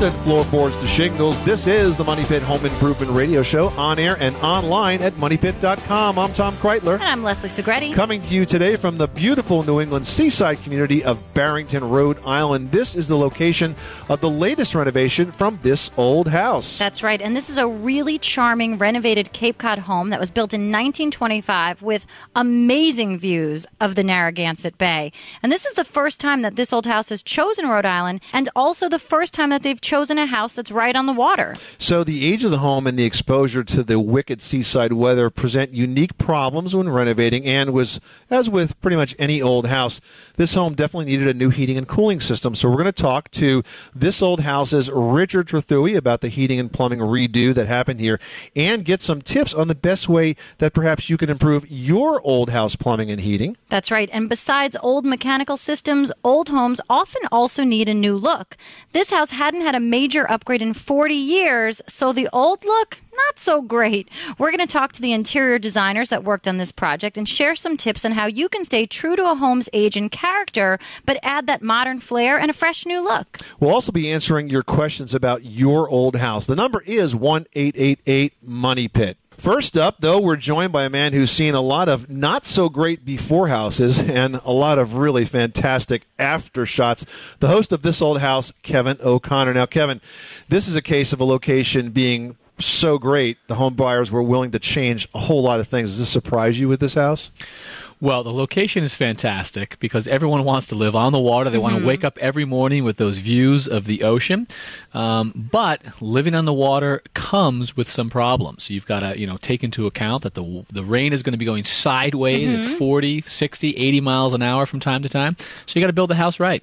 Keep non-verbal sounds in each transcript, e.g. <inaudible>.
To floorboards to shingles. This is the Money Pit Home Improvement Radio Show on air and online at moneypit.com. I'm Tom Kraeutler. And I'm Leslie Segrete. Coming to you today from the beautiful New England seaside community of Barrington, Rhode Island. This is the location of the latest renovation from this old house. That's right. And this is a really charming renovated Cape Cod home that was built in 1925 with amazing views of the Narragansett Bay. And this is the first time that this old house has chosen Rhode Island and also the first time that they've chosen a house that's right on the water. So, the age of the home and the exposure to the wicked seaside weather present unique problems when renovating, and was, as with pretty much any old house, this home definitely needed a new heating and cooling system. So, we're going to talk to this old house's Richard Trethewey about the heating and plumbing redo that happened here and get some tips on the best way that perhaps you can improve your old house plumbing and heating. That's right. And besides old mechanical systems, old homes often also need a new look. This house hadn't had a major upgrade in 40 years, so the old look, not so great. We're going to talk to the interior designers that worked on this project and share some tips on how you can stay true to a home's age and character, but add that modern flair and a fresh new look. We'll also be answering your questions about your old house. The number is 1 888 Money Pit. First up, though, we're joined by a man who's seen a lot of not so great before houses <laughs> and a lot of really fantastic after shots. The host of This Old House, Kevin O'Connor. Now, Kevin, this is a case of a location being so great, the home buyers were willing to change a whole lot of things. Does this surprise you with this house? Well, the location is fantastic because everyone wants to live on the water. They want to wake up every morning with those views of the ocean. Um, but living on the water comes with some problems. You've got to, you know, take into account that the the rain is going to be going sideways at 40, 60, 80 miles an hour from time to time. So you got to build the house right.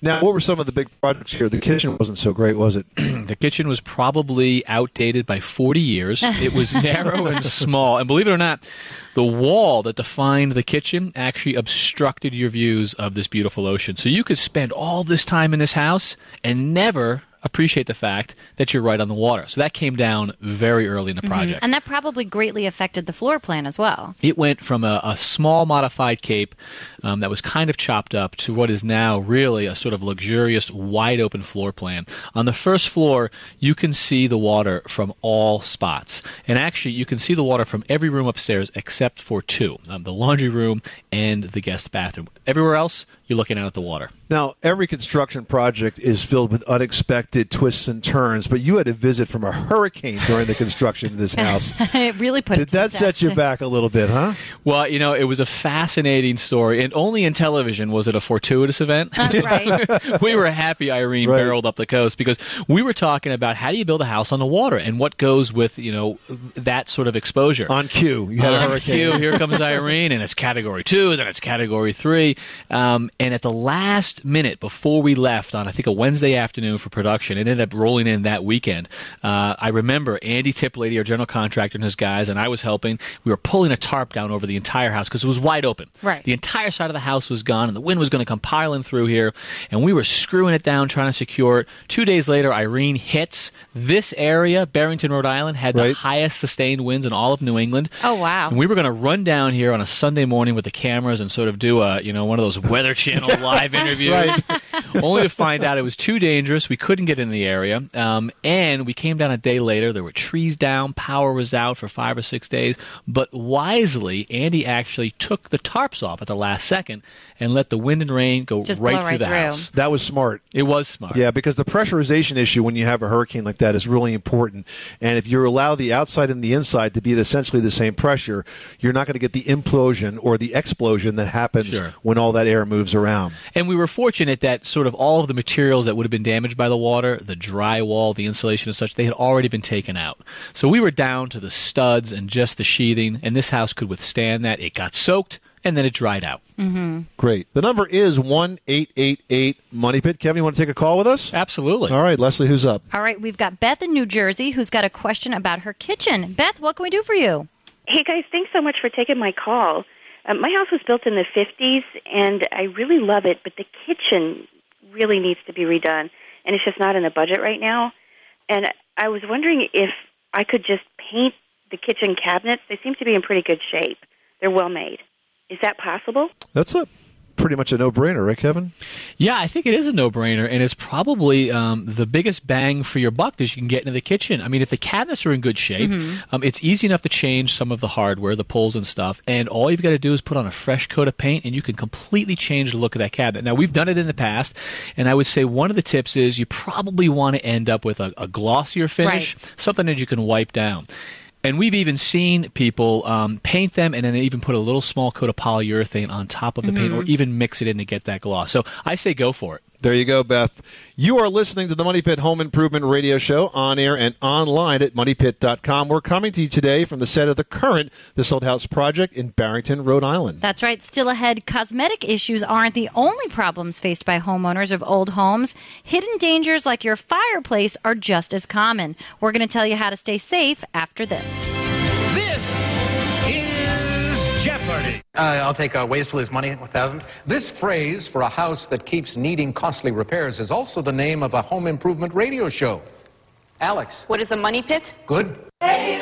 Now, what were some of the big projects here? The kitchen wasn't so great, was it? <clears throat> The kitchen was probably outdated by 40 years. It was <laughs> narrow and small. And believe it or not, the wall that defined the kitchen actually obstructed your views of this beautiful ocean. So you could spend all this time in this house and never appreciate the fact that you're right on the water. So that came down very early in the project. And that probably greatly affected the floor plan as well. It went from a, a small modified cape um, that was kind of chopped up to what is now really a sort of luxurious, wide open floor plan. On the first floor, you can see the water from all spots. And actually, you can see the water from every room upstairs except for two um, the laundry room and the guest bathroom. Everywhere else, you're looking out at the water. Now, every construction project is filled with unexpected twists and turns, but you had a visit from a hurricane during the construction of this <laughs> house. it really put Did it that the set you back a little bit, huh? Well, you know, it was a fascinating story, and only in television was it a fortuitous event. That's <laughs> right. <laughs> we were happy Irene Right. barreled up the coast because we were talking about how do you build a house on the water and what goes with you know that sort of exposure. On cue, you had a On hurricane. cue, here comes Irene, and it's category two, then it's category three. Um, and at the last minute before we left on, I think, a Wednesday afternoon for production, it ended up rolling in that weekend. Uh, I remember Andy Tiplady, our general contractor, and his guys, and I was helping. We were pulling a tarp down over the entire house because it was wide open. Right. The entire side of the house was gone, and the wind was going to come piling through here. And we were screwing it down, trying to secure it. Two days later, Irene hits this area. Barrington, Rhode Island, had the highest sustained winds in all of New England. Oh, wow. And we were going to run down here on a Sunday morning with the cameras and sort of do a, you know, one of those Weather Channel <laughs> live interviews. Right. <laughs> only to find out it was too dangerous. We couldn't get in the area. Um, and we came down a day later. There were trees down, power was out for five or six days. But wisely, Andy actually took the tarps off at the last second and let the wind and rain go Just right through right the through. house. That was smart. It was smart. Yeah, because the pressurization issue when you have a hurricane like that is really important. And if you allow the outside and the inside to be at essentially the same pressure, you're not going to get the implosion or the explosion that happens Sure. when all that air moves around. And we were fortunate that sort of all of the materials that would have been damaged by the water, the drywall, the insulation and such, they had already been taken out. So we were down to the studs and just the sheathing, and this house could withstand that. It got soaked, and then it dried out. Great. The number is 1 888 Money Pit. Kevin, you want to take a call with us? Absolutely. All right, Leslie, who's up? All right, we've got Beth in New Jersey who's got a question about her kitchen. Beth, what can we do for you? Hey guys, thanks so much for taking my call. Um, my house was built in the 50s, and I really love it, but the kitchen really needs to be redone, and it's just not in the budget right now. And I was wondering if I could just paint the kitchen cabinets. They seem to be in pretty good shape. They're well made. Is that possible? That's a pretty much a no-brainer, right, Kevin? Yeah, I think it is a no-brainer, and it's probably um, the biggest bang for your buck that you can get into the kitchen. I mean, if the cabinets are in good shape, um, it's easy enough to change some of the hardware, the pulls and stuff, and all you've got to do is put on a fresh coat of paint, and you can completely change the look of that cabinet. Now, we've done it in the past, and I would say one of the tips is you probably want to end up with a, a glossier finish, Right. something that you can wipe down. And we've even seen people um, paint them and then even put a little small coat of polyurethane on top of the paint or even mix it in to get that gloss. So I say go for it. There you go, Beth. You are listening to the Money Pit Home Improvement Radio Show on air and online at moneypit.com. We're coming to you today from the set of the current This Old House project in Barrington, Rhode Island. That's right. Still ahead, cosmetic issues aren't the only problems faced by homeowners of old homes. Hidden dangers like your fireplace are just as common. We're going to tell you how to stay safe after this. Uh, I'll take uh, ways to lose money, 1000 This phrase for a house that keeps needing costly repairs is also the name of a home improvement radio show. Alex, What is a money pit? good? Money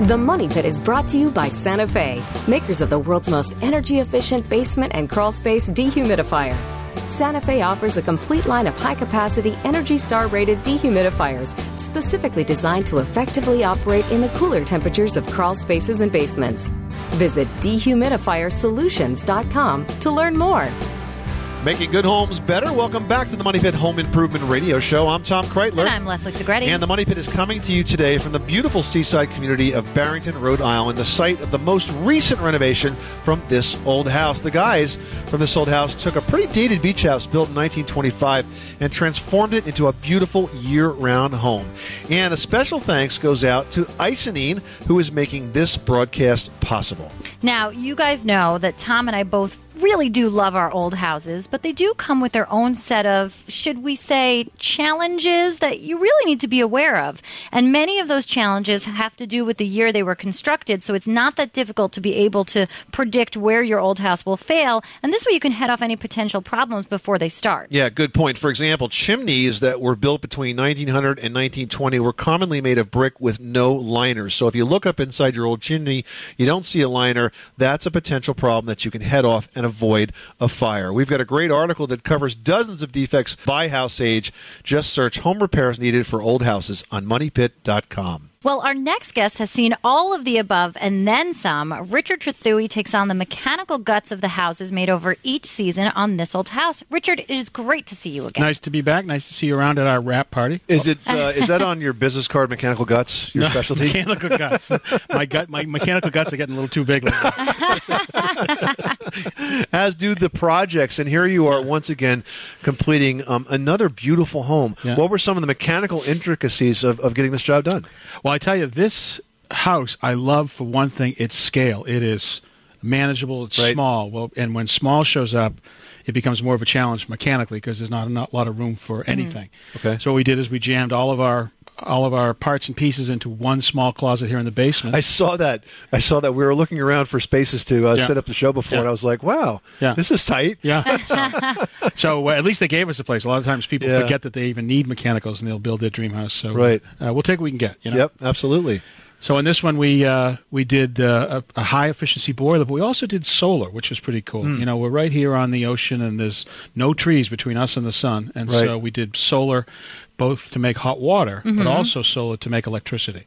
The Money Pit is brought to you by Santa Fe, makers of the world's most energy efficient basement and crawl space dehumidifier. Santa Fe offers a complete line of high capacity, Energy Star rated dehumidifiers specifically designed to effectively operate in the cooler temperatures of crawl spaces and basements. Visit dehumidifier.solutions.com to learn more. Making good homes better. Welcome back to the Money Pit Home Improvement Radio Show. I'm Tom Kraeutler. And I'm Leslie Segrete. And the Money Pit is coming to you today from the beautiful seaside community of Barrington, Rhode Island, the site of the most recent renovation from this old house. The guys from this old house took a pretty dated beach house built in 1925 and transformed it into a beautiful year round home. And a special thanks goes out to Icynene, who is making this broadcast possible. Now, you guys know that Tom and I both really do love our old houses, but they do come with their own set of, should we say, challenges that you really need to be aware of. And many of those challenges have to do with the year they were constructed, so it's not that difficult to be able to predict where your old house will fail. And this way you can head off any potential problems before they start. Yeah, good point. For example, chimneys that were built between 1900 and 1920 were commonly made of brick with no liners. So if you look up inside your old chimney, you don't see a liner, that's a potential problem that you can head off and avoid a fire. We've got a great article that covers dozens of defects by house age. Just search home repairs needed for old houses on moneypit.com. Well, our next guest has seen all of the above and then some. Richard Trethewey takes on the mechanical guts of the houses made over each season on This Old House. Richard, it is great to see you again. Nice to be back. Nice to see you around at our wrap party. Is it uh, is that on your business card mechanical guts, your <laughs> No, specialty? Mechanical guts. <laughs> my gut, my mechanical guts are getting a little too big. <laughs> as do the projects. And here you are once again completing um, another beautiful home. Yeah. What were some of the mechanical intricacies of, of getting this job done? Well, I tell you, this house I love for one thing. Its scale. It is manageable. It's Right. small. Well, and when small shows up, it becomes more of a challenge mechanically because there's not a lot of room for mm-hmm. anything. Okay. So what we did is we jammed all of our all of our parts and pieces into one small closet here in the basement. I saw that. I saw that. We were looking around for spaces to uh, Yeah. set up the show before, Yeah. and I was like, "Wow, Yeah. this is tight." Yeah. <laughs> so uh, at least they gave us a place. A lot of times people forget that they even need mechanicals, and they'll build their dream house. So Right. uh, we'll take what we can get. You know? Yep, absolutely. So in this one, we uh, we did uh, a, a high efficiency boiler, but we also did solar, which was pretty cool. Hmm. You know, we're right here on the ocean, and there's no trees between us and the sun, and so we did solar, both to make hot water, Mhm. but also solar to make electricity.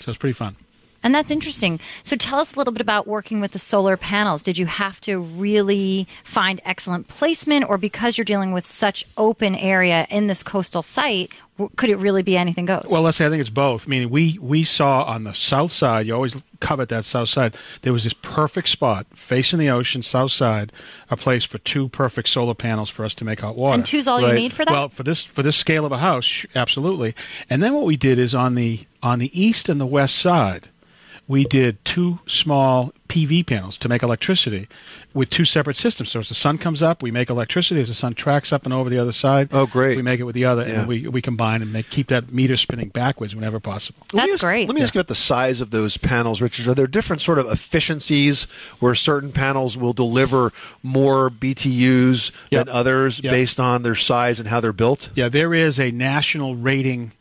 So it's pretty fun. And that's interesting. So tell us a little bit about working with the solar panels. Did you have to really find excellent placement, or because you're dealing with such open area in this coastal site, could it really be anything goes? Well, let's say I think it's both. Meaning, we we saw on the south side. You always covet that south side. There was this perfect spot facing the ocean, south side, a place for two perfect solar panels for us to make hot water. And two's all you need for that? Well, for this for this scale of a house, absolutely. And then what we did is on the on the east and the west side, we did two small PV panels to make electricity with two separate systems. So as the sun comes up, we make electricity. As the sun tracks up and over the other side, oh great, we make it with the other, Yeah. and we we combine and make keep that meter spinning backwards whenever possible. Let me ask, Let me ask you about the size of those panels, Richard. Are there different sort of efficiencies where certain panels will deliver more BTUs than others Yep. based on their size and how they're built? Yeah, there is a national rating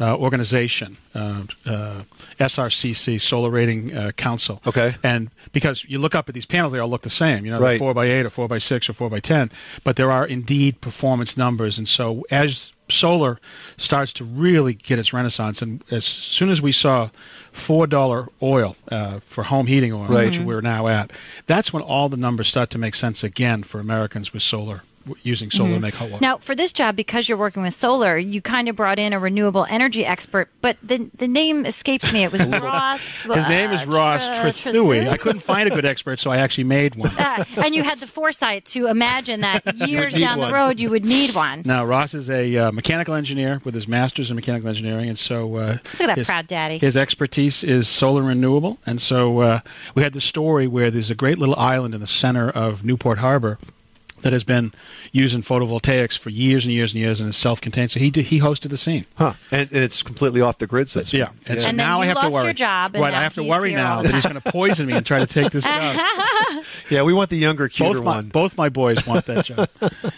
uh, organization, uh, uh, SRCC, Solar Rating uh, Council. Okay. And because you look up at these panels, they all look the same. You know, Right. four by eight or four by six or four by ten, but there are indeed performance numbers. And so as solar starts to really get its renaissance, and as soon as we saw four dollar oil uh, for home heating oil, Right. which we're now at, that's when all the numbers start to make sense again for Americans with solar using solar to Mhm. make hot water. Now, for this job, because you're working with solar, you kind of brought in a renewable energy expert, but the the name escapes me. It was <laughs> Ross. His name is Ross uh, Trethewey. I couldn't find a good expert, so I actually made one. <laughs> Uh, and you had the foresight to imagine that <laughs> years down one. the road you would need one. Now, Ross is a uh, mechanical engineer with his master's in mechanical engineering, and so uh, Look at that his, proud daddy. His expertise is solar renewable, and so uh, we had the story where there's a great little island in the center of Newport Harbor that has been using photovoltaics for years and years and years, and is self-contained. So he did, he hosted the scene. Huh? And, and it's completely off the grid system. Yeah. And, so And now I have lost to worry. your job, right, now I have to worry now that he's going to poison me and try to take this <laughs> job. <laughs> Yeah, we want the younger, cuter both my, one. Both my boys want that job. <laughs>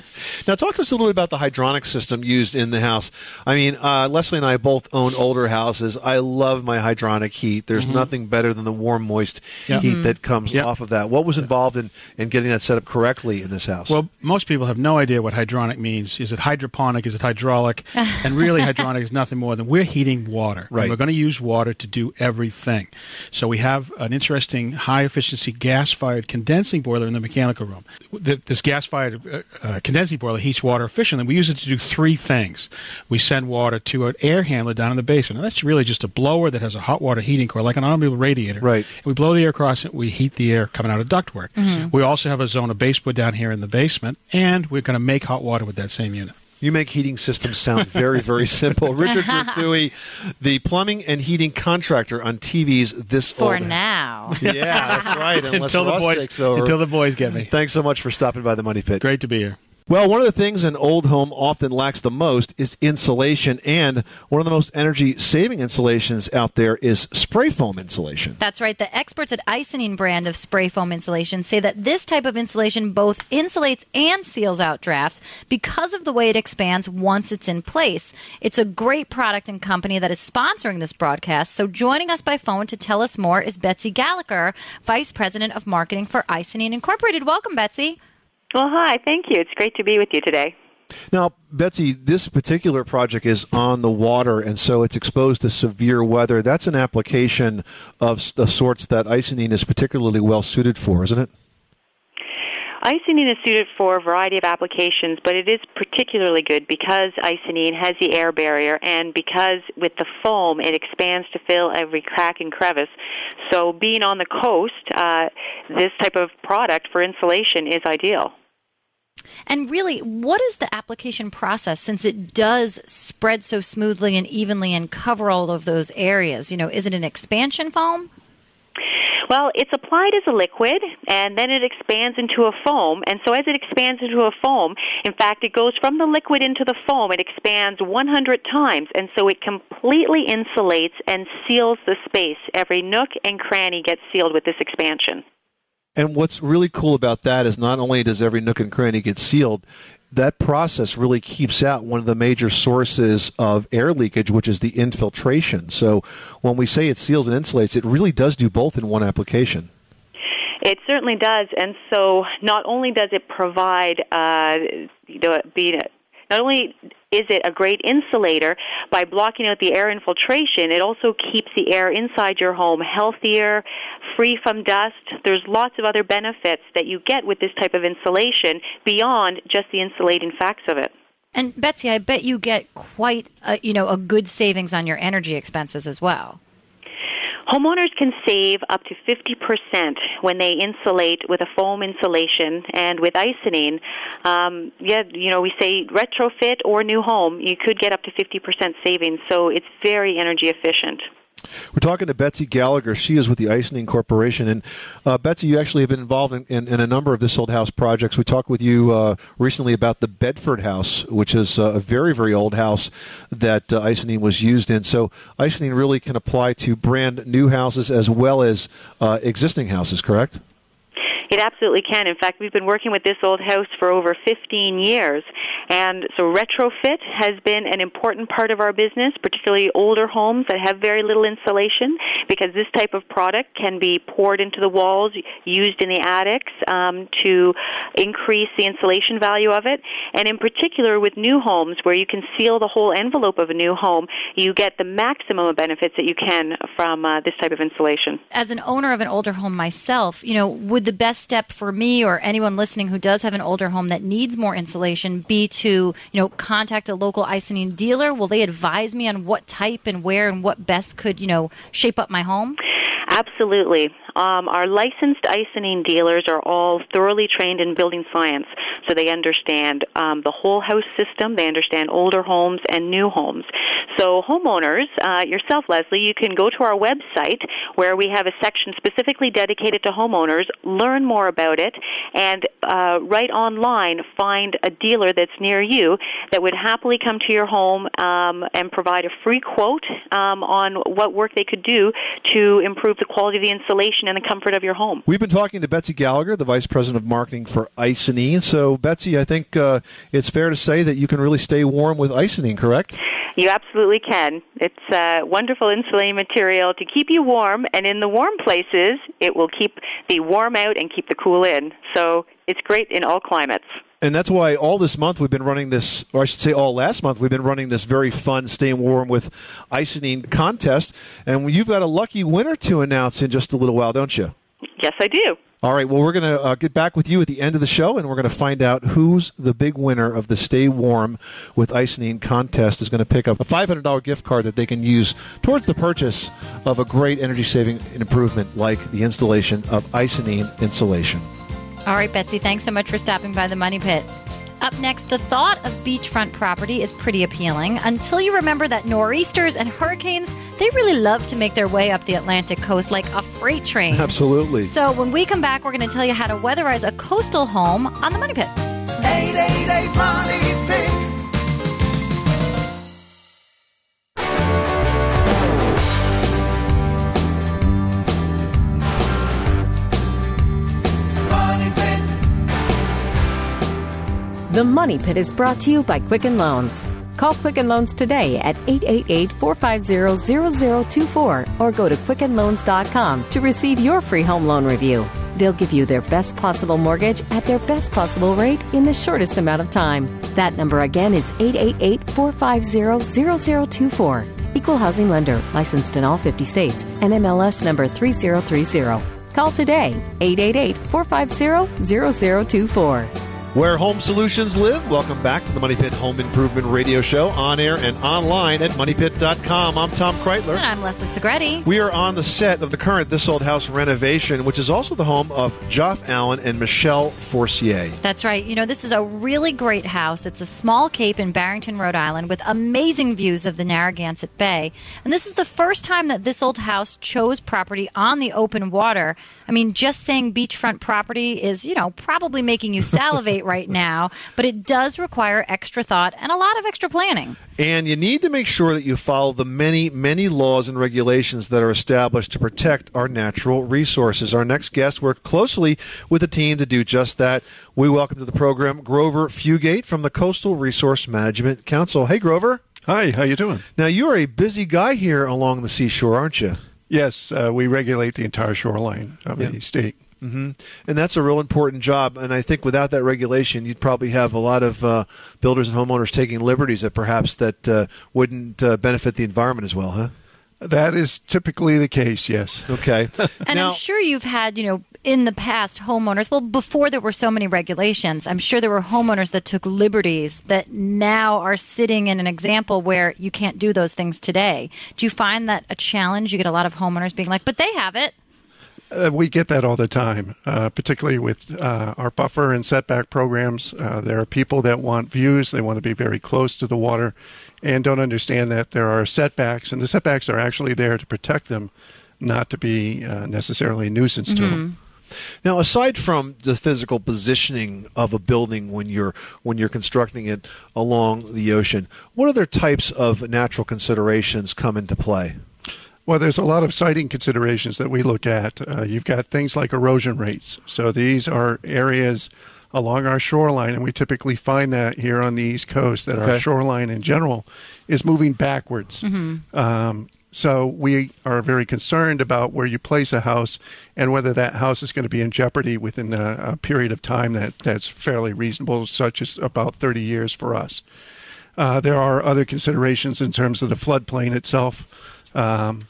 Now, talk to us a little bit about the hydronic system used in the house. I mean, uh, Leslie and I both own older houses. I love my hydronic heat. There's Mhm. nothing better than the warm, moist Yeah. heat Mhm. that comes Yeah. off of that. What was involved in, in getting that set up correctly in this house? Well, most people have no idea what hydronic means. Is it hydroponic? Is it hydraulic? <laughs> and really, hydronic is nothing more than we're heating water. And Right. we're going to use water to do everything. So we have an interesting high efficiency gas fired condensing boiler in the mechanical room. This gas fired uh, uh, condensing boiler heats water efficiently. We use it to do three things. We send water to an air handler down in the basement. And that's really just a blower that has a hot water heating core, like an automobile radiator. Right. We blow the air across it. We heat the air coming out of ductwork. Mhm. We also have a zone of baseboard down here in the basement, and we're going to make hot water with that same unit. You make heating systems sound very, very <laughs> simple. Richard Trethewey, the plumbing and heating contractor on TV's This For Old now. <laughs> Yeah, that's right. Unless Until the Ross boys- takes over. until the boys get me. Thanks so much for stopping by the Money Pit. Great to be here. Well, one of the things an old home often lacks the most is insulation, and one of the most energy saving insulations out there is spray foam insulation. That's right. The experts at Icynene brand of spray foam insulation say that this type of insulation both insulates and seals out drafts because of the way it expands once it's in place. It's a great product and company that is sponsoring this broadcast. So joining us by phone to tell us more is Betsy Gallagher, Vice President of Marketing for Icynene Incorporated. Welcome, Betsy. Well, hi. Thank you. It's great to be with you today. Now, Betsy, this particular project is on the water, and so it's exposed to severe weather. That's an application of the sorts that Icynene is particularly well suited for, isn't it? Icynene is suited for a variety of applications, but it is particularly good because Icynene has the air barrier and because with the foam it expands to fill every crack and crevice. So being on the coast, uh, this type of product for insulation is ideal. And really, what is the application process since it does spread so smoothly and evenly and cover all of those areas? You know, is it an expansion foam? Well, it's applied as a liquid, and then it expands into a foam. And so, as it expands into a foam, in fact, it goes from the liquid into the foam. It expands 100 times, and so it completely insulates and seals the space. Every nook and cranny gets sealed with this expansion. And what's really cool about that is not only does every nook and cranny get sealed, that process really keeps out one of the major sources of air leakage, which is the infiltration. So when we say it seals and insulates, it really does do both in one application. It certainly does, and so not only does it provide, uh, you know, be not only is it a great insulator by blocking out the air infiltration, it also keeps the air inside your home healthier, free from dust. There's lots of other benefits that you get with this type of insulation beyond just the insulating facts of it. And Betsy, I bet you get quite a, you know a good savings on your energy expenses as well. Homeowners can save up to 50% when they insulate with a foam insulation and with Icynene. Um, yeah, you know, we say retrofit or new home, you could get up to 50% savings, so it's very energy efficient. We're talking to Betsy Gallagher. She is with the Icynene Corporation. And uh, Betsy, you actually have been involved in, in, in, a number of this old house projects. We talked with you uh, recently about the Bedford House, which is uh, a very, very old house that uh, Icynene was used in. So Icynene really can apply to brand new houses as well as uh, existing houses, correct? It absolutely can. In fact, we've been working with this old house for over 15 years. And so retrofit has been an important part of our business, particularly older homes that have very little insulation, because this type of product can be poured into the walls, used in the attics um, to increase the insulation value of it. And in particular, with new homes where you can seal the whole envelope of a new home, you get the maximum benefits that you can from uh, this type of insulation. As an owner of an older home myself, you know, would the best step for me or anyone listening who does have an older home that needs more insulation be to, you know, contact a local Icynene dealer? Will they advise me on what type and where and what best could, you know, shape up my home? Absolutely. Um, our licensed Icynene dealers are all thoroughly trained in building science, so they understand um, the whole house system. They understand older homes and new homes. So, homeowners, uh, yourself, Leslie, you can go to our website where we have a section specifically dedicated to homeowners, learn more about it, and uh, right online find a dealer that's near you that would happily come to your home um, and provide a free quote um, on what work they could do to improve the quality of the insulation and the comfort of your home. We've been talking to Betsy Gallagher, the Vice President of Marketing for Icynene. So, Betsy, I think uh, it's fair to say that you can really stay warm with Icynene, correct? You absolutely can. It's a wonderful insulating material to keep you warm, and in the warm places, it will keep the warm out and keep the cool in. So it's great in all climates. And that's why all this month we've been running this, or I should say all last month, we've been running this very fun Staying Warm with Icynene contest. And you've got a lucky winner to announce in just a little while, don't you? Yes, I do. All right. Well, we're going to uh, get back with you at the end of the show, and we're going to find out who's the big winner of the Stay Warm with Icynene contest. Is going to pick up a $500 gift card that they can use towards the purchase of a great energy-saving improvement like the installation of Icynene insulation. All right, Betsy. Thanks so much for stopping by the Money Pit. Up next, the thought of beachfront property is pretty appealing until you remember that nor'easters and hurricanes, they really love to make their way up the Atlantic coast like a freight train. <laughs> Absolutely. So when we come back, we're going to tell you how to weatherize a coastal home on the Money Pit. 888 Money Pit. Money The Money Pit is brought to you by Quicken Loans. Call Quicken Loans today at 888-450-0024 or go to quickenloans.com to receive your free home loan review. They'll give you their best possible mortgage at their best possible rate in the shortest amount of time. That number again is 888-450-0024. Equal housing lender, licensed in all 50 states, NMLS number 3030. Call today, 888 450 0024. Where home solutions live. Welcome back to the Money Pit Home Improvement Radio Show on air and online at moneypit.com. I'm Tom Kraeutler. And I'm Leslie Segrete. We are on the set of the current This Old House renovation, which is also the home of Joff Allen and Michelle Forcier. That's right. You know, this is a really great house. It's a small cape in Barrington, Rhode Island, with amazing views of the Narragansett Bay. And this is the first time that this old house chose property on the open water. I mean, just saying beachfront property is, you know, probably making you salivate right <laughs> now, but it does require extra thought and a lot of extra planning. And you need to make sure that you follow the many, many laws and regulations that are established to protect our natural resources. Our next guest worked closely with the team to do just that. We welcome to the program Grover Fugate from the Coastal Resource Management Council. Hey, Grover. Hi, how you doing? Now, you are a busy guy here along the seashore, aren't you? Yes, uh, we regulate the entire shoreline of Yeah. the state. hmm And that's a real important job. And I think without that regulation, you'd probably have a lot of uh, builders and homeowners taking liberties that perhaps that uh, wouldn't uh, benefit the environment as well, huh? That is typically the case, yes. Okay. <laughs> And I'm sure you've had, you know, in the past, homeowners, well, before there were so many regulations, I'm sure there were homeowners that took liberties that now are sitting in an example where you can't do those things today. Do you find that a challenge? You get a lot of homeowners being like, but they have it. Uh, we get that all the time, uh, particularly with uh, our buffer and setback programs. Uh, there are people that want views, they want to be very close to the water, and don't understand that there are setbacks, and the setbacks are actually there to protect them, not to be uh, necessarily a nuisance to them. Now, aside from the physical positioning of a building when you're when you're constructing it along the ocean, what other types of natural considerations come into play? Well, there's a lot of siting considerations that we look at. Uh, you've got things like erosion rates. So these are areas along our shoreline, and we typically find that here on the East Coast that Okay. our shoreline in general is moving backwards. Mm-hmm. Um, so we are very concerned about where you place a house and whether that house is going to be in jeopardy within a, a period of time that, that's fairly reasonable, such as about 30 years for us. Uh, there are other considerations in terms of the floodplain itself. Um,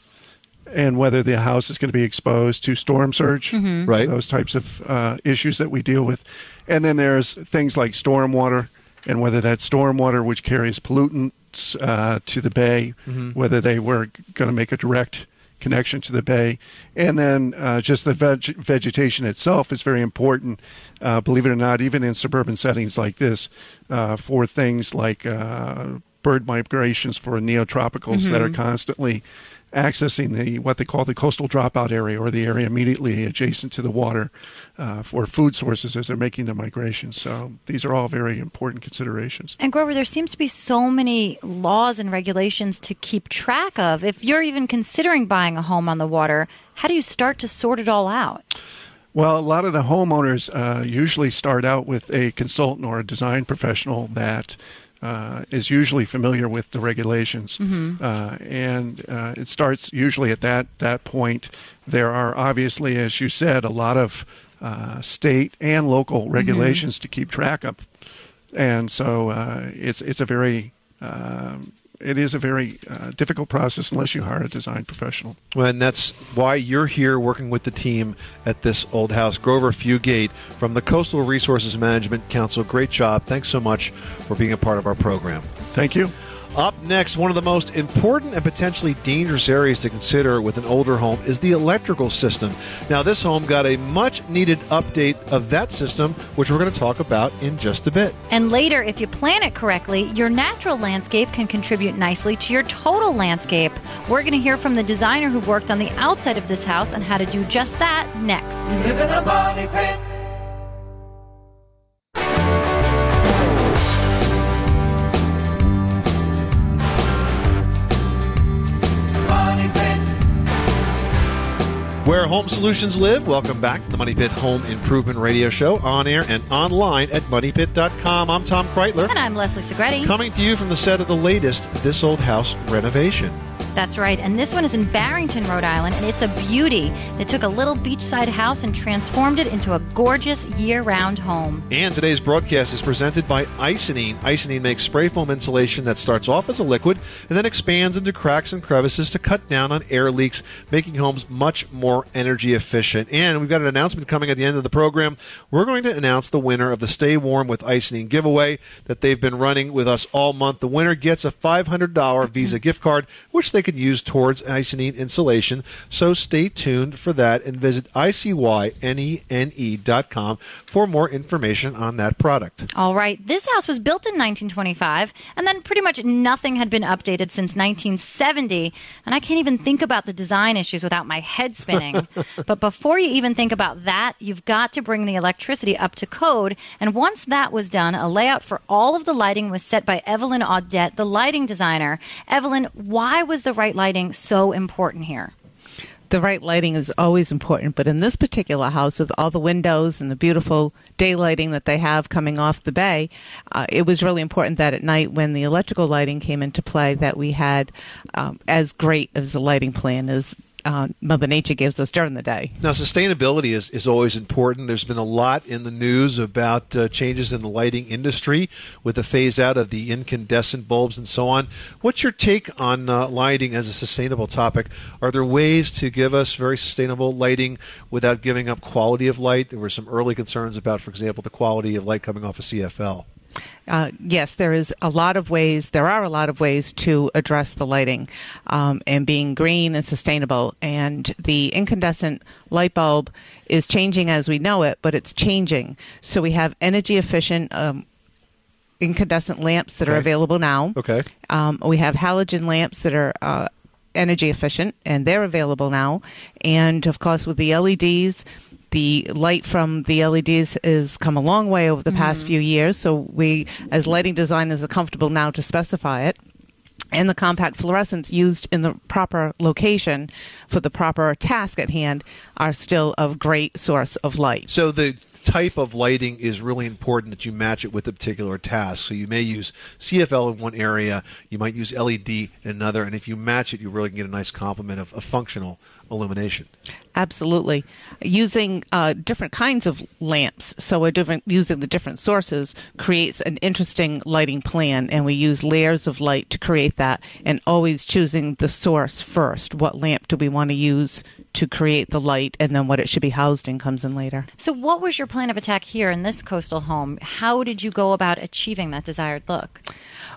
and whether the house is going to be exposed to storm surge, Mhm. Right. Those types of uh, issues that we deal with, and then there's things like stormwater, and whether that stormwater, which carries pollutants uh, to the bay, Mhm. whether they were going to make a direct connection to the bay, and then uh, just the veg- vegetation itself is very important. Uh, believe it or not, even in suburban settings like this, uh, for things like uh, bird migrations for neotropicals that are Mhm. constantly accessing the what they call the coastal dropout area or the area immediately adjacent to the water uh, for food sources as they're making the migration. So these are all very important considerations. And Grover, there seems to be so many laws and regulations to keep track of. If you're even considering buying a home on the water, how do you start to sort it all out? Well, a lot of the homeowners uh, usually start out with a consultant or a design professional that uh, is usually familiar with the regulations, Mhm. uh, and uh, it starts usually at that that point. There are obviously, as you said, a lot of uh, state and local regulations to keep track of, and so uh, it's it's a very um, it is a very uh, difficult process unless you hire a design professional. Well, and that's why you're here working with the team at this old house. Grover Fugate from the Coastal Resources Management Council. Great job. Thanks so much for being a part of our program. Thank you. Up next, one of the most important and potentially dangerous areas to consider with an older home is the electrical system. Now, this home got a much needed update of that system, which we're going to talk about in just a bit. And later, if you plan it correctly, your natural landscape can contribute nicely to your total landscape. We're going to hear from the designer who worked on the outside of this house and how to do just that next. Where home solutions live, welcome back to the Money Pit Home Improvement Radio Show on air and online at moneypit.com. I'm Tom Kraeutler. And I'm Leslie Segrete. Coming to you from the set of the latest This Old House renovation. That's right, and this one is in Barrington, Rhode Island, and it's a beauty. They took a little beachside house and transformed it into a gorgeous year round home. And today's broadcast is presented by Icynene. Icynene makes spray foam insulation that starts off as a liquid and then expands into cracks and crevices to cut down on air leaks, making homes much more energy efficient. And we've got an announcement coming at the end of the program. We're going to announce the winner of the Stay Warm with Icynene giveaway that they've been running with us all month. The winner gets a $500 Visa gift card, which they could use towards Icynene insulation. So stay tuned for that and visit icynene.com for more information on that product. All right, this house was built in 1925, and then pretty much nothing had been updated since 1970. And I can't even think about the design issues without my head spinning. <laughs> but before you even think about that, you've got to bring the electricity up to code. And once that was done, a layout for all of the lighting was set by Evelyn Audette, the lighting designer. Evelyn, why was the right lighting so important here? the right lighting is always important, but in this particular house, with all the windows and the beautiful daylighting that they have coming off the bay, uh, it was really important that at night, when the electrical lighting came into play, that we had um, as great as the lighting plan as uh, Mother Nature gives us during the day. Now, sustainability is, is always important. There's been a lot in the news about uh, changes in the lighting industry with the phase out of the incandescent bulbs and so on. What's your take on uh, lighting as a sustainable topic? Are there ways to give us very sustainable lighting without giving up quality of light? There were some early concerns about, for example, the quality of light coming off a CFL. Uh, yes, there is a lot of ways. There are a lot of ways to address the lighting um, and being green and sustainable. And the incandescent light bulb is changing as we know it, but it's changing. So we have energy efficient. Um, incandescent lamps that are available now. Okay. Um, we have halogen lamps that are uh, energy efficient, and they're available now. And of course, with the LEDs, the light from the LEDs has come a long way over the past Mhm. few years. So we, as lighting designers, are comfortable now to specify it. And the compact fluorescents used in the proper location for the proper task at hand are still a great source of light. So the type of lighting is really important that you match it with a particular task. So you may use CFL in one area, you might use LED in another, and if you match it, you really can get a nice complement of, of functional illumination. Absolutely. Using uh, different kinds of lamps, so we're different, using the different sources creates an interesting lighting plan, and we use layers of light to create that, and always choosing the source first. What lamp do we want to use to create the light, and then what it should be housed in comes in later. So, what was your plan of attack here in this coastal home? How did you go about achieving that desired look?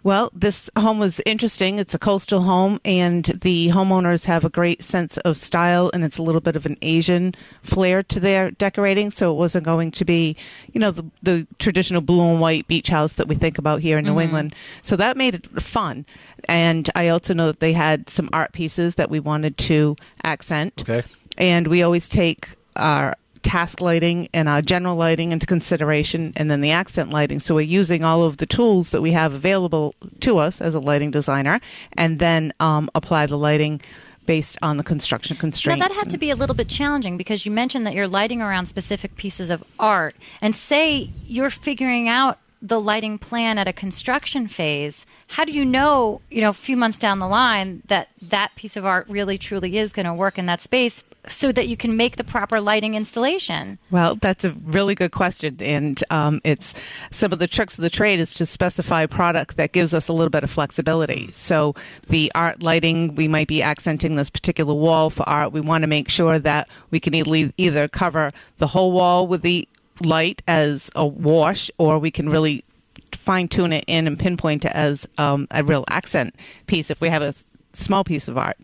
Well, this home was interesting. It's a coastal home, and the homeowners have a great sense of style, and it's a little bit of an Asian flair to their decorating. So it wasn't going to be, you know, the, the traditional blue and white beach house that we think about here in New Mhm. England. So that made it fun. And I also know that they had some art pieces that we wanted to accent. Okay. And we always take our task lighting and our general lighting into consideration and then the accent lighting. So we're using all of the tools that we have available to us as a lighting designer and then um, apply the lighting based on the construction constraints. Now that had to be a little bit challenging because you mentioned that you're lighting around specific pieces of art, and say you're figuring out the lighting plan at a construction phase. How do you know, you know, a few months down the line that that piece of art really truly is going to work in that space, so that you can make the proper lighting installation? Well, that's a really good question, and um, it's some of the tricks of the trade is to specify a product that gives us a little bit of flexibility. So the art lighting, we might be accenting this particular wall for art. We want to make sure that we can either either cover the whole wall with the light as a wash, or we can really fine tune it in and pinpoint it as um, a real accent piece if we have a small piece of art.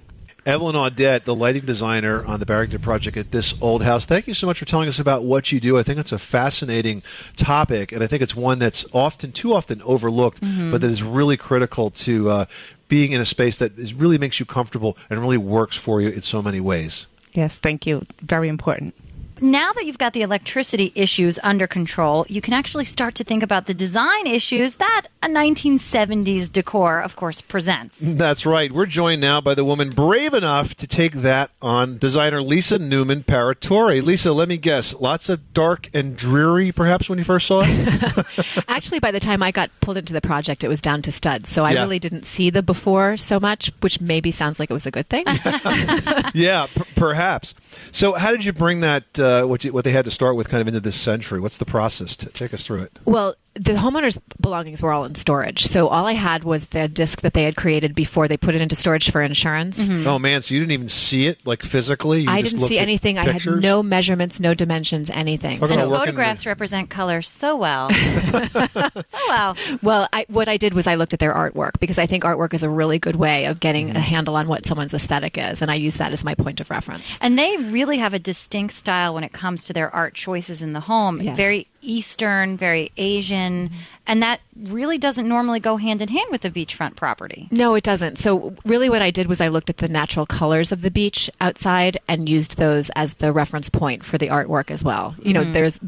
Evelyn Audette, the lighting designer on the Barrington project at this old house. Thank you so much for telling us about what you do. I think it's a fascinating topic, and I think it's one that's often, too often, overlooked, Mhm. but that is really critical to uh, being in a space that is, really makes you comfortable and really works for you in so many ways. Yes, thank you. Very important. Now that you've got the electricity issues under control, you can actually start to think about the design issues that a 1970s decor, of course, presents. That's right. We're joined now by the woman brave enough to take that on, designer Lisa Newman Paratore. Lisa, let me guess, lots of dark and dreary, perhaps, when you first saw it? <laughs> Actually, by the time I got pulled into the project, it was down to studs. So I Yeah. really didn't see the before so much, which maybe sounds like it was a good thing. <laughs> yeah, p- perhaps. So, how did you bring that, uh, Uh, what, you, what they had to start with, kind of into this century? What's the process? To take us through it. Well, the homeowner's belongings were all in storage. So all I had was the disc that they had created before they put it into storage for insurance. Oh, man, so you didn't even see it, like physically? You I just didn't see at anything. I had no measurements, no dimensions, anything. Talk about And working photographs represent color so well. <laughs> <laughs> so well. Well, I, what I did was I looked at their artwork because I think artwork is a really good way of getting Mm-hmm. a handle on what someone's aesthetic is, and I use that as my point of reference. And they really have a distinct style when it comes to their art choices in the home. Yes. Very Eastern, very Asian, and that really doesn't normally go hand in hand with the beachfront property. No, it doesn't. So, really, what I did was I looked at the natural colors of the beach outside and used those as the reference point for the artwork as well. You know, Mhm. there's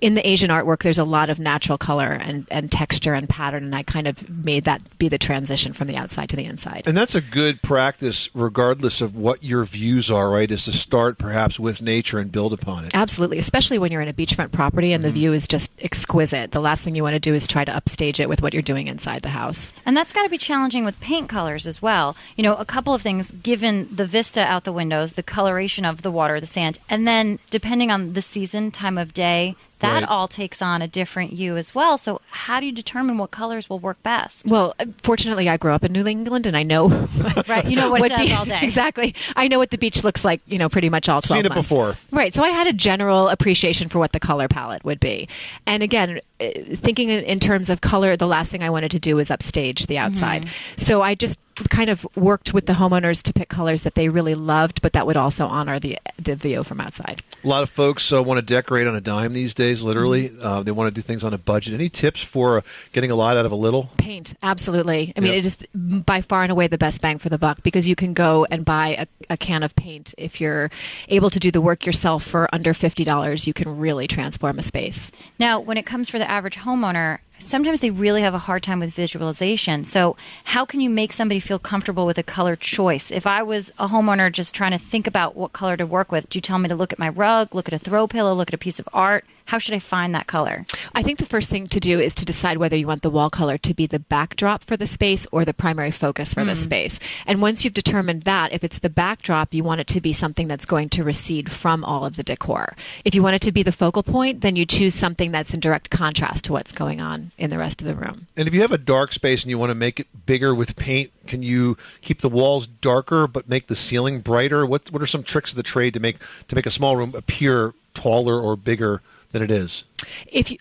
in the Asian artwork, there's a lot of natural color and, and texture and pattern, and I kind of made that be the transition from the outside to the inside. And that's a good practice, regardless of what your views are, right? Is to start perhaps with nature and build upon it. Absolutely, especially when you're in a beachfront property and the view is just exquisite. The last thing you want to do is try to upstage it with what you're doing inside the house. And that's got to be challenging with paint colors as well. You know, a couple of things given the vista out the windows, the coloration of the water, the sand, and then depending on the season, time of day, that Right. all takes on a different hue as well. So, how do you determine what colors will work best? Well, uh, fortunately, I grew up in New England, and I know. <laughs> Right, you know what it does be- all day. <laughs> Exactly, I know what the beach looks like. You know, pretty much all twelve Seen it months. before. Right, so I had a general appreciation for what the color palette would be, and again, thinking in, in terms of color, the last thing I wanted to do was upstage the outside. Mm-hmm. So I just kind of worked with the homeowners to pick colors that they really loved, but that would also honor the the view from outside. A lot of folks uh, want to decorate on a dime these days, literally. Mm-hmm. Uh, they want to do things on a budget. Any tips for uh, getting a lot out of a little? Paint, absolutely. I mean, Yep. it is by far and away the best bang for the buck because you can go and buy a, a can of paint. If you're able to do the work yourself for under $50, you can really transform a space. Now, when it comes for the average homeowner, sometimes they really have a hard time with visualization. So, how can you make somebody feel comfortable with a color choice? If I was a homeowner just trying to think about what color to work with, do you tell me to look at my rug, look at a throw pillow, look at a piece of art? How should I find that color? I think the first thing to do is to decide whether you want the wall color to be the backdrop for the space or the primary focus for the Mm. space. And once you've determined that, if it's the backdrop, you want it to be something that's going to recede from all of the decor. If you want it to be the focal point, then you choose something that's in direct contrast to what's going on in the rest of the room. And if you have a dark space and you want to make it bigger with paint, can you keep the walls darker but make the ceiling brighter? What what are some tricks of the trade to make to make a small room appear taller or bigger than it is? if you,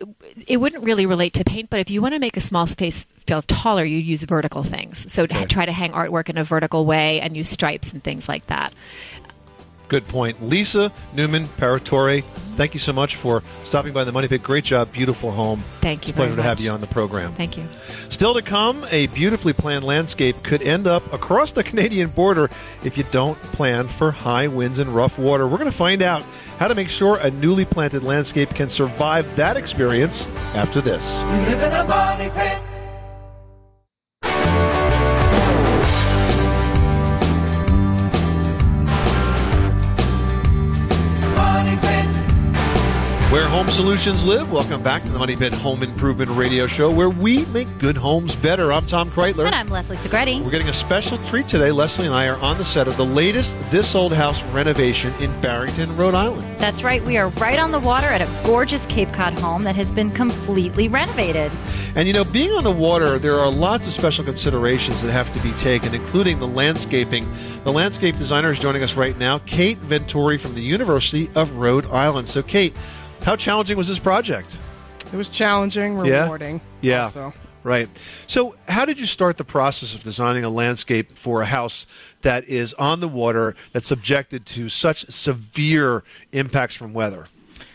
it wouldn't really relate to paint, but if you want to make a small space feel taller, you use vertical things. So Okay. try to hang artwork in a vertical way and use stripes and things like that. Good point. Lisa Newman Paratore, thank you so much for stopping by the Money Pit. Great job, beautiful home. Thank you It's a pleasure very to have you on the program. Thank you. Still to come, a beautifully planned landscape could end up across the <laughs> Canadian border if you don't plan for high winds and rough water. We're going to find out how to make sure a newly planted landscape can survive that experience after this. Where home solutions live, welcome back to the Money Pit Home Improvement Radio Show, where we make good homes better. I'm Tom Kraeutler. And I'm Leslie Segrete. We're getting a special treat today. Leslie and I are on the set of the latest This Old House renovation in Barrington, Rhode Island. That's right, we are right on the water at a gorgeous Cape Cod home that has been completely renovated. And you know, being on the water, there are lots of special considerations that have to be taken, including the landscaping. The landscape designer is joining us right now, Kate Venturini from the University of Rhode Island. So, Kate, how challenging was this project? It was challenging, rewarding. Yeah. yeah. Also. Right. So, how did you start the process of designing a landscape for a house that is on the water that's subjected to such severe impacts from weather?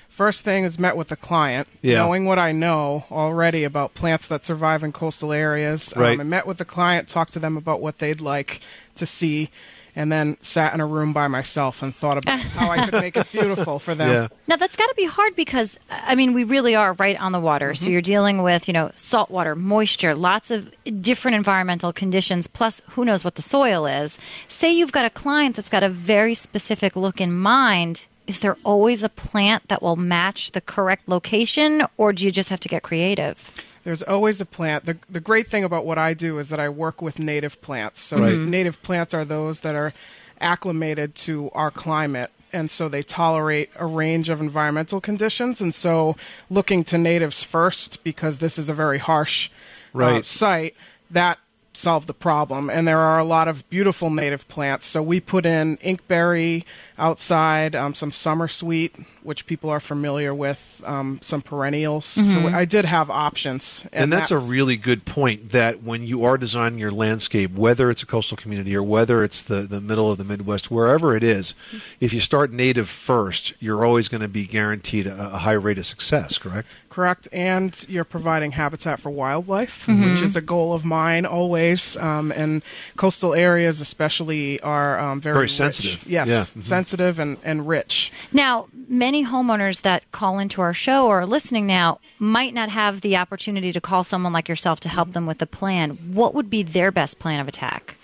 First thing is met with the client, Yeah. knowing what I know already about plants that survive in coastal areas. Right. Um, I met with the client, talked to them about what they'd like to see, and then sat in a room by myself and thought about <laughs> how I could make it beautiful for them. Now that's got to be hard because I mean we really are right on the water. So Mhm. you're dealing with you know salt water, moisture, lots of different environmental conditions. Plus, who knows what the soil is? Say you've got a client that's got a very specific look in mind. Is there always a plant that will match the correct location, or do you just have to get creative? There's always a plant. The, the great thing about what I do is that I work with native plants. So Right. native plants are those that are acclimated to our climate. And so they tolerate a range of environmental conditions. And so looking to natives first, because this is a very harsh uh, site, that solved the problem. And there are a lot of beautiful native plants. So we put in inkberry outside, um, some summer sweet, which people are familiar with, um, some perennials. So Mhm. I did have options. And, that's, a really good point that when you are designing your landscape, whether it's a coastal community or whether it's the, the middle of the Midwest, wherever it is, if you start native first, you're always going to be guaranteed a, a high rate of success, correct? Correct. And you're providing habitat for wildlife, Mhm. which is a goal of mine always. Um, and coastal areas, especially, are um, very Very sensitive. Yes, Yeah. Mhm. sensitive and, and rich. Now, many homeowners that call into our show or are listening now might not have the opportunity to call someone like yourself to help them with the plan. What would be their best plan of attack?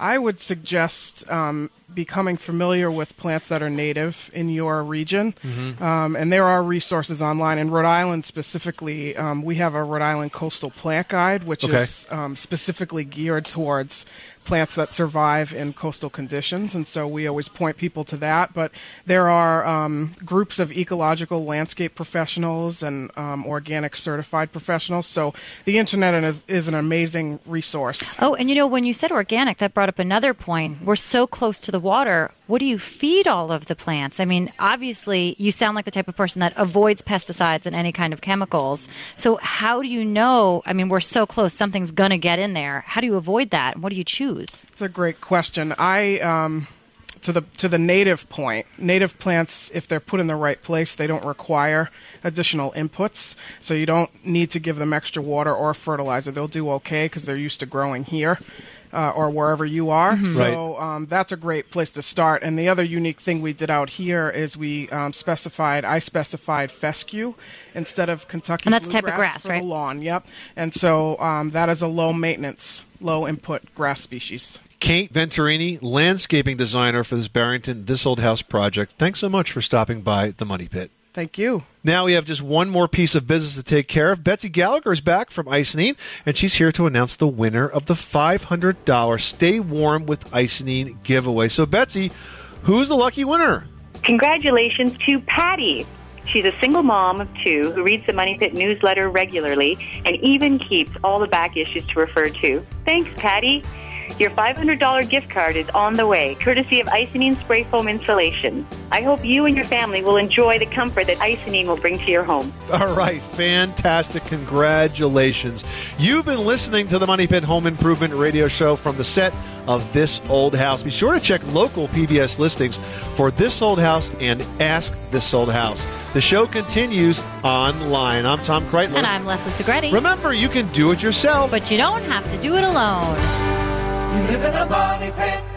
I would suggest um, becoming familiar with plants that are native in your region. Mhm. Um, and there are resources online. In Rhode Island specifically, um, we have a Rhode Island Coastal Plant Guide, which Okay. is um, specifically geared towards plants that survive in coastal conditions. And so we always point people to that. But there are um, groups of ecological landscape professionals and um, organic certified professionals. So the internet is, is an amazing resource. Oh, and you know, when you said organic, that brought up another point. We're so close to the water. What do you feed all of the plants? I mean, obviously, you sound like the type of person that avoids pesticides and any kind of chemicals. So, how do you know? I mean, we're so close, something's going to get in there. How do you avoid that? What do you choose? It's a great question. I um, to the to the native point. Native plants, if they're put in the right place, they don't require additional inputs. So you don't need to give them extra water or fertilizer. They'll do okay because they're used to growing here. Uh, or wherever you are. Mm-hmm. Mhm. So um, that's a great place to start. And the other unique thing we did out here is we um, specified, I specified fescue instead of Kentucky And that's a type of grass, right? The lawn, yep. And so um, that is a low maintenance, low input grass species. Kate Venturini, landscaping designer for this Barrington This Old House project. Thanks so much for stopping by the Money Pit. Thank you. Now we have just one more piece of business to take care of. Betsy Gallagher is back from Icynene, and she's here to announce the winner of the $500 Stay Warm with Icynene giveaway. So, Betsy, who's the lucky winner? Congratulations to Patty. She's a single mom of two who reads the Money Pit newsletter regularly and even keeps all the back issues to refer to. Thanks, Patty. Your $500 gift card is on the way, courtesy of Icynene Spray Foam Insulation. I hope you and your family will enjoy the comfort that Icynene will bring to your home. All right, fantastic. Congratulations. You've been listening to the Money Pit Home Improvement Radio Show from the set of This Old House. Be sure to check local PBS listings for This Old House and Ask This Old House. The show continues online. I'm Tom Kraeutler. And I'm Leslie Segrete. Remember, you can do it yourself. But you don't have to do it alone. You live in a money pit.